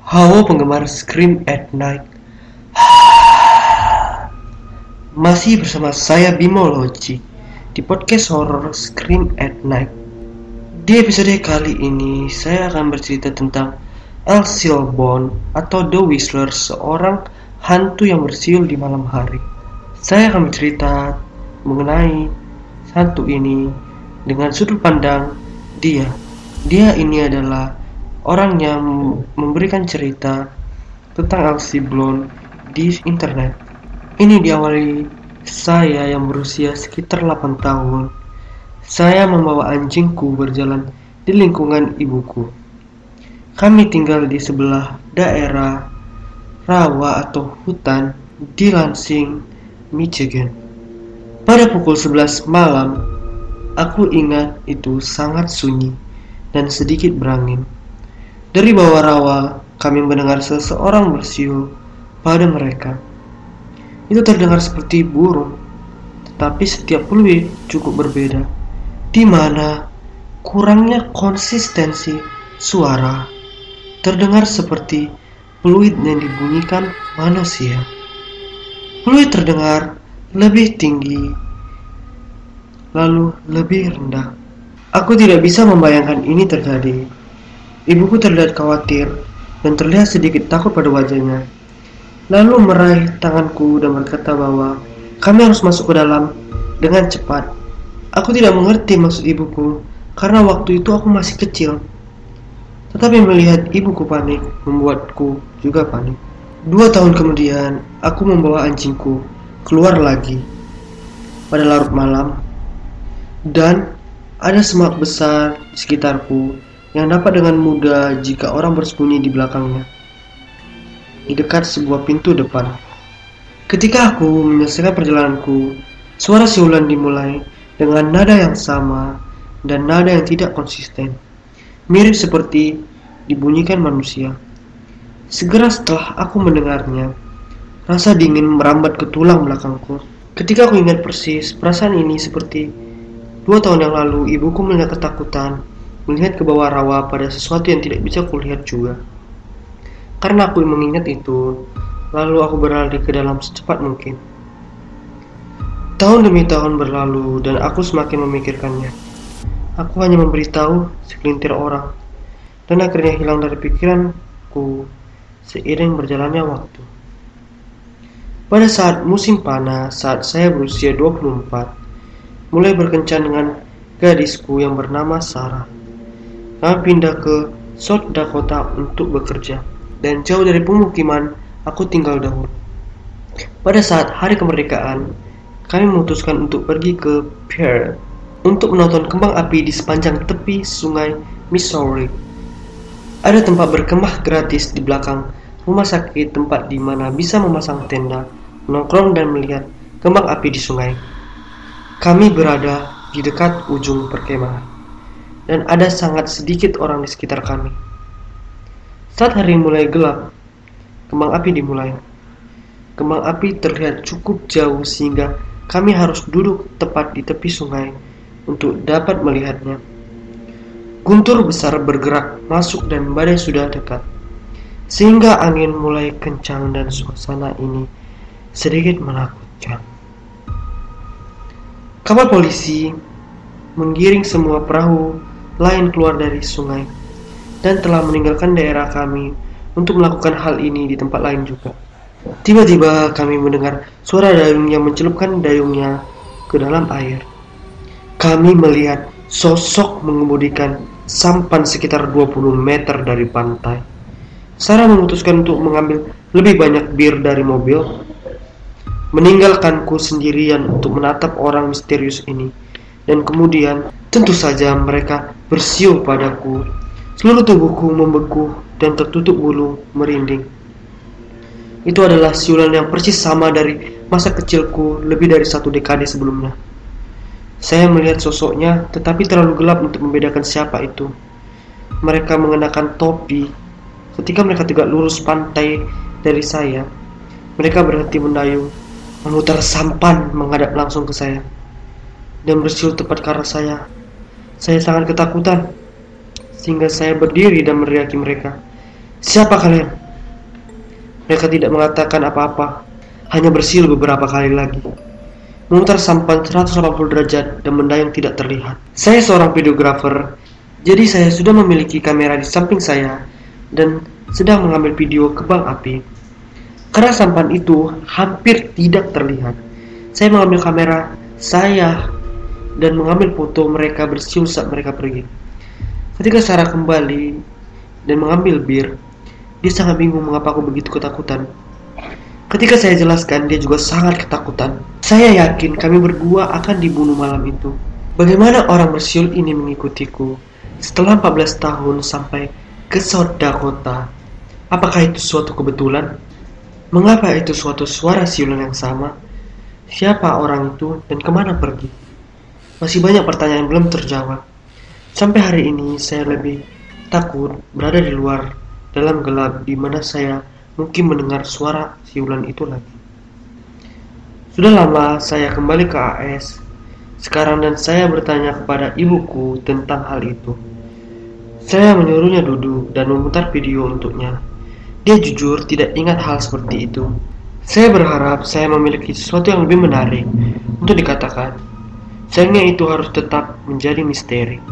Halo penggemar Scream at Night. Masih bersama saya Bimo Logi Di podcast horror Scream at Night. Di episode kali ini Saya akan bercerita tentang Elsie Bond Atau The Whistler Seorang hantu yang bersiul di malam hari. Saya akan bercerita mengenai hantu ini Dengan sudut pandang dia. Dia ini adalah orang yang memberikan cerita tentang Elsie Blonde di internet. Ini diawali saya yang berusia sekitar 8 tahun. Saya membawa anjingku berjalan di lingkungan ibuku. Kami tinggal di sebelah daerah rawa atau hutan di Lansing, Michigan. Pada pukul 11 malam, aku ingat itu sangat sunyi dan sedikit berangin. Dari bawah rawa, kami mendengar seseorang bersiul pada mereka. Itu terdengar seperti burung, tetapi setiap fluid cukup berbeda, di mana kurangnya konsistensi suara terdengar seperti fluid yang dibunyikan manusia. Fluid terdengar lebih tinggi, lalu lebih rendah. Aku tidak bisa membayangkan ini terjadi Ibuku terlihat khawatir dan terlihat sedikit takut pada wajahnya. Lalu meraih tanganku dan berkata bahwa kami harus masuk ke dalam dengan cepat. Aku tidak mengerti maksud ibuku karena waktu itu aku masih kecil. Tetapi melihat ibuku panik membuatku juga panik. Dua tahun kemudian, aku membawa anjingku keluar lagi pada larut malam dan ada semak besar di sekitarku yang dapat dengan mudah jika orang bersembunyi di belakangnya, di dekat sebuah pintu depan. Ketika aku menyelesaikan perjalananku, suara siulan dimulai dengan nada yang sama dan nada yang tidak konsisten, mirip seperti dibunyikan manusia. Segera setelah aku mendengarnya, rasa dingin merambat ke tulang belakangku. Ketika aku ingat persis perasaan ini seperti dua tahun yang lalu, ibuku melihat ketakutan melihat ke bawah rawa pada sesuatu yang tidak bisa kulihat juga. Karena aku mengingat itu, lalu aku berlari ke dalam secepat mungkin. Tahun demi tahun berlalu dan aku semakin memikirkannya. Aku hanya memberitahu segelintir orang dan akhirnya hilang dari pikiranku seiring berjalannya waktu. Pada saat musim panas, saat saya berusia 24, mulai berkencan dengan gadisku yang bernama Sarah. Kami pindah ke South Dakota untuk bekerja, dan jauh dari pemukiman aku tinggal dahulu. Pada saat hari kemerdekaan, kami memutuskan untuk pergi ke Pierre untuk menonton kembang api di sepanjang tepi sungai Missouri. Ada tempat berkemah gratis di belakang rumah sakit tempat di mana bisa memasang tenda, menongkrong dan melihat kembang api di sungai. Kami berada di dekat ujung perkemahan dan ada sangat sedikit orang di sekitar kami. Saat hari mulai gelap, kembang api dimulai. Kembang api terlihat cukup jauh sehingga kami harus duduk tepat di tepi sungai untuk dapat melihatnya. Guntur besar bergerak masuk dan badai sudah dekat. Sehingga angin mulai kencang dan suasana ini sedikit menakutkan. Kapal polisi menggiring semua perahu lain keluar dari sungai dan telah meninggalkan daerah kami untuk melakukan hal ini di tempat lain juga. Tiba-tiba kami mendengar suara dayung yang mencelupkan dayungnya ke dalam air. Kami melihat sosok mengemudikan sampan sekitar 20 meter dari pantai. Sarah memutuskan untuk mengambil lebih banyak bir dari mobil, meninggalkanku sendirian untuk menatap orang misterius ini dan kemudian tentu saja mereka bersiul padaku. Seluruh tubuhku membeku dan tertutup bulu merinding. Itu adalah siulan yang persis sama dari masa kecilku lebih dari satu dekade sebelumnya. Saya melihat sosoknya, tetapi terlalu gelap untuk membedakan siapa itu. Mereka mengenakan topi. Ketika mereka tegak lurus pantai dari saya, mereka berhenti mendayung, memutar sampan menghadap langsung ke saya dan bersiul tepat ke arah saya. Saya sangat ketakutan, sehingga saya berdiri dan meriaki mereka. Siapa kalian? Mereka tidak mengatakan apa-apa, hanya bersiul beberapa kali lagi. Memutar sampan 180 derajat dan benda tidak terlihat. Saya seorang videografer, jadi saya sudah memiliki kamera di samping saya dan sedang mengambil video kebang api. Karena sampan itu hampir tidak terlihat. Saya mengambil kamera saya dan mengambil foto mereka bersiul saat mereka pergi. Ketika Sarah kembali dan mengambil bir, dia sangat bingung mengapa aku begitu ketakutan. Ketika saya jelaskan, dia juga sangat ketakutan. Saya yakin kami berdua akan dibunuh malam itu. Bagaimana orang bersiul ini mengikutiku setelah 14 tahun sampai ke Dakota? Apakah itu suatu kebetulan? Mengapa itu suatu suara siulan yang sama? Siapa orang itu dan ke mana pergi? Masih banyak pertanyaan belum terjawab. Sampai hari ini saya lebih takut berada di luar dalam gelap di mana saya mungkin mendengar suara siulan itu lagi. Sudah lama saya kembali ke AS sekarang dan saya bertanya kepada ibuku tentang hal itu. Saya menyuruhnya duduk dan memutar video untuknya. Dia jujur tidak ingat hal seperti itu. Saya berharap saya memiliki sesuatu yang lebih menarik untuk dikatakan. Sayangnya itu harus tetap menjadi misteri.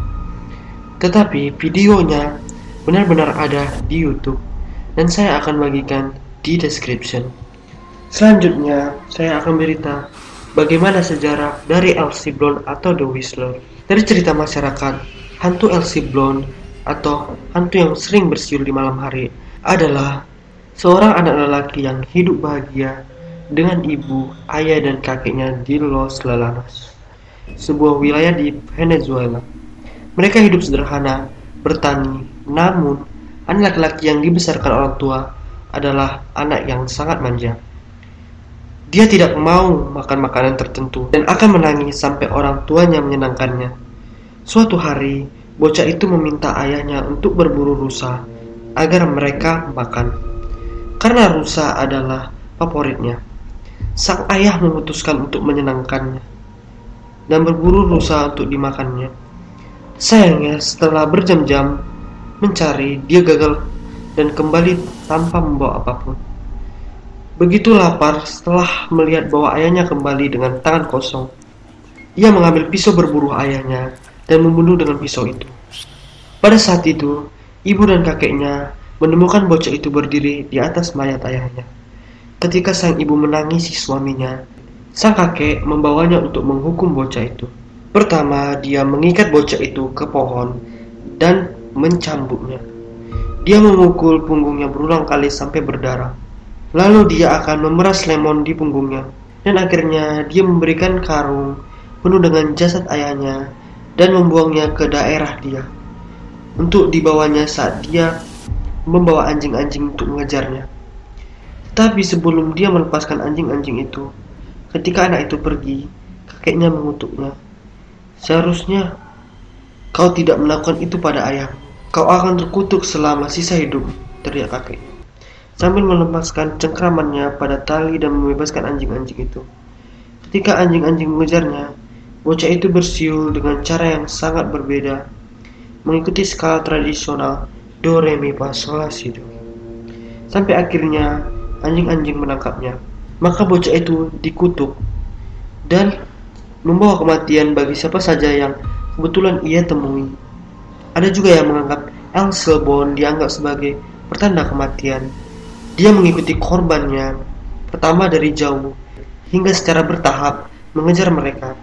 Tetapi videonya benar-benar ada di YouTube dan saya akan bagikan di description. Selanjutnya, saya akan berita bagaimana sejarah dari Elsie Blonde atau The Whistler. Dari cerita masyarakat, hantu Elsie Blonde atau hantu yang sering bersiul di malam hari adalah seorang anak lelaki yang hidup bahagia dengan ibu, ayah, dan kakeknya di Los Lalanos, sebuah wilayah di Venezuela. Mereka hidup sederhana, bertani, namun anak laki-laki yang dibesarkan orang tua adalah anak yang sangat manja. Dia tidak mau makan makanan tertentu dan akan menangis sampai orang tuanya menyenangkannya. Suatu hari, bocah itu meminta ayahnya untuk berburu rusa agar mereka makan. Karena rusa adalah favoritnya. Sang ayah memutuskan untuk menyenangkannya dan berburu rusa untuk dimakannya. Sayangnya, setelah berjam-jam mencari, dia gagal dan kembali tanpa membawa apa pun. Begitu lapar setelah melihat bahwa ayahnya kembali dengan tangan kosong. Ia mengambil pisau berburu ayahnya dan membunuh dengan pisau itu. Pada saat itu, ibu dan kakeknya menemukan bocah itu berdiri di atas mayat ayahnya. Ketika sang ibu menangisi suaminya, sang kakek membawanya untuk menghukum bocah itu. Pertama, dia mengikat bocah itu ke pohon dan mencambuknya. Dia memukul punggungnya berulang kali sampai berdarah. Lalu dia akan memeras lemon di punggungnya. Dan akhirnya dia memberikan karung penuh dengan jasad ayahnya dan membuangnya ke daerah dia untuk dibawanya saat dia membawa anjing-anjing untuk mengejarnya. Tetapi sebelum dia melepaskan anjing-anjing itu, ketika anak itu pergi, kakeknya mengutuknya. Seharusnya kau tidak melakukan itu pada ayah. Kau akan terkutuk selama sisa hidup, teriak kakeknya. Sambil melepaskan cengkramannya pada tali dan membebaskan anjing-anjing itu. Ketika anjing-anjing mengejarnya, bocah itu bersiul dengan cara yang sangat berbeda mengikuti skala tradisional do re mi fa do. Sampai akhirnya anjing-anjing menangkapnya. Maka bocah itu dikutuk dan membawa kematian bagi siapa saja yang kebetulan ia temui. Ada juga yang menganggap El Silbon dianggap sebagai pertanda kematian. Dia mengikuti korbannya pertama dari jauh hingga secara bertahap mengejar mereka.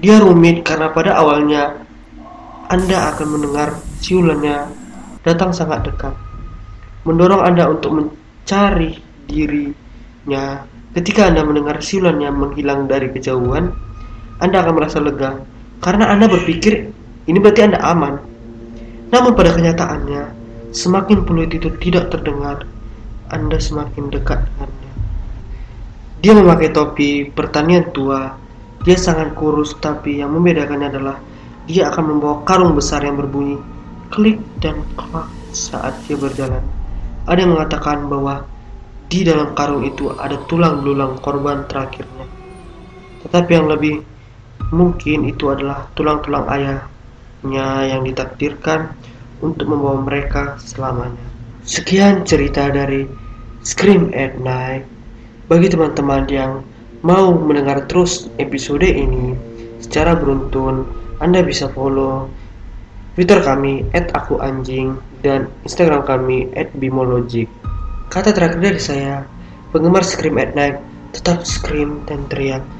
Dia rumit karena pada awalnya anda akan mendengar siulannya datang sangat dekat, mendorong Anda untuk mencari dirinya. Ketika Anda mendengar siulannya menghilang dari kejauhan, Anda akan merasa lega karena Anda berpikir ini berarti Anda aman. Namun pada kenyataannya, semakin peluit itu tidak terdengar, Anda semakin dekat dengannya. Dia memakai topi pertanian tua. Dia sangat kurus, tapi yang membedakannya adalah dia akan membawa karung besar yang berbunyi klik dan klak saat dia berjalan. Ada yang mengatakan bahwa di dalam karung itu ada tulang belulang korban terakhirnya. Tetapi yang lebih mungkin itu adalah tulang-tulang ayahnya yang ditakdirkan untuk membawa mereka selamanya. Sekian cerita dari Scream at Night. Bagi teman-teman yang mau mendengar terus episode ini secara beruntun, Anda bisa follow Twitter kami @akuanjing dan Instagram kami @bimologic. Kata terakhir dari saya, penggemar Scream at Night tetap scream dan teriak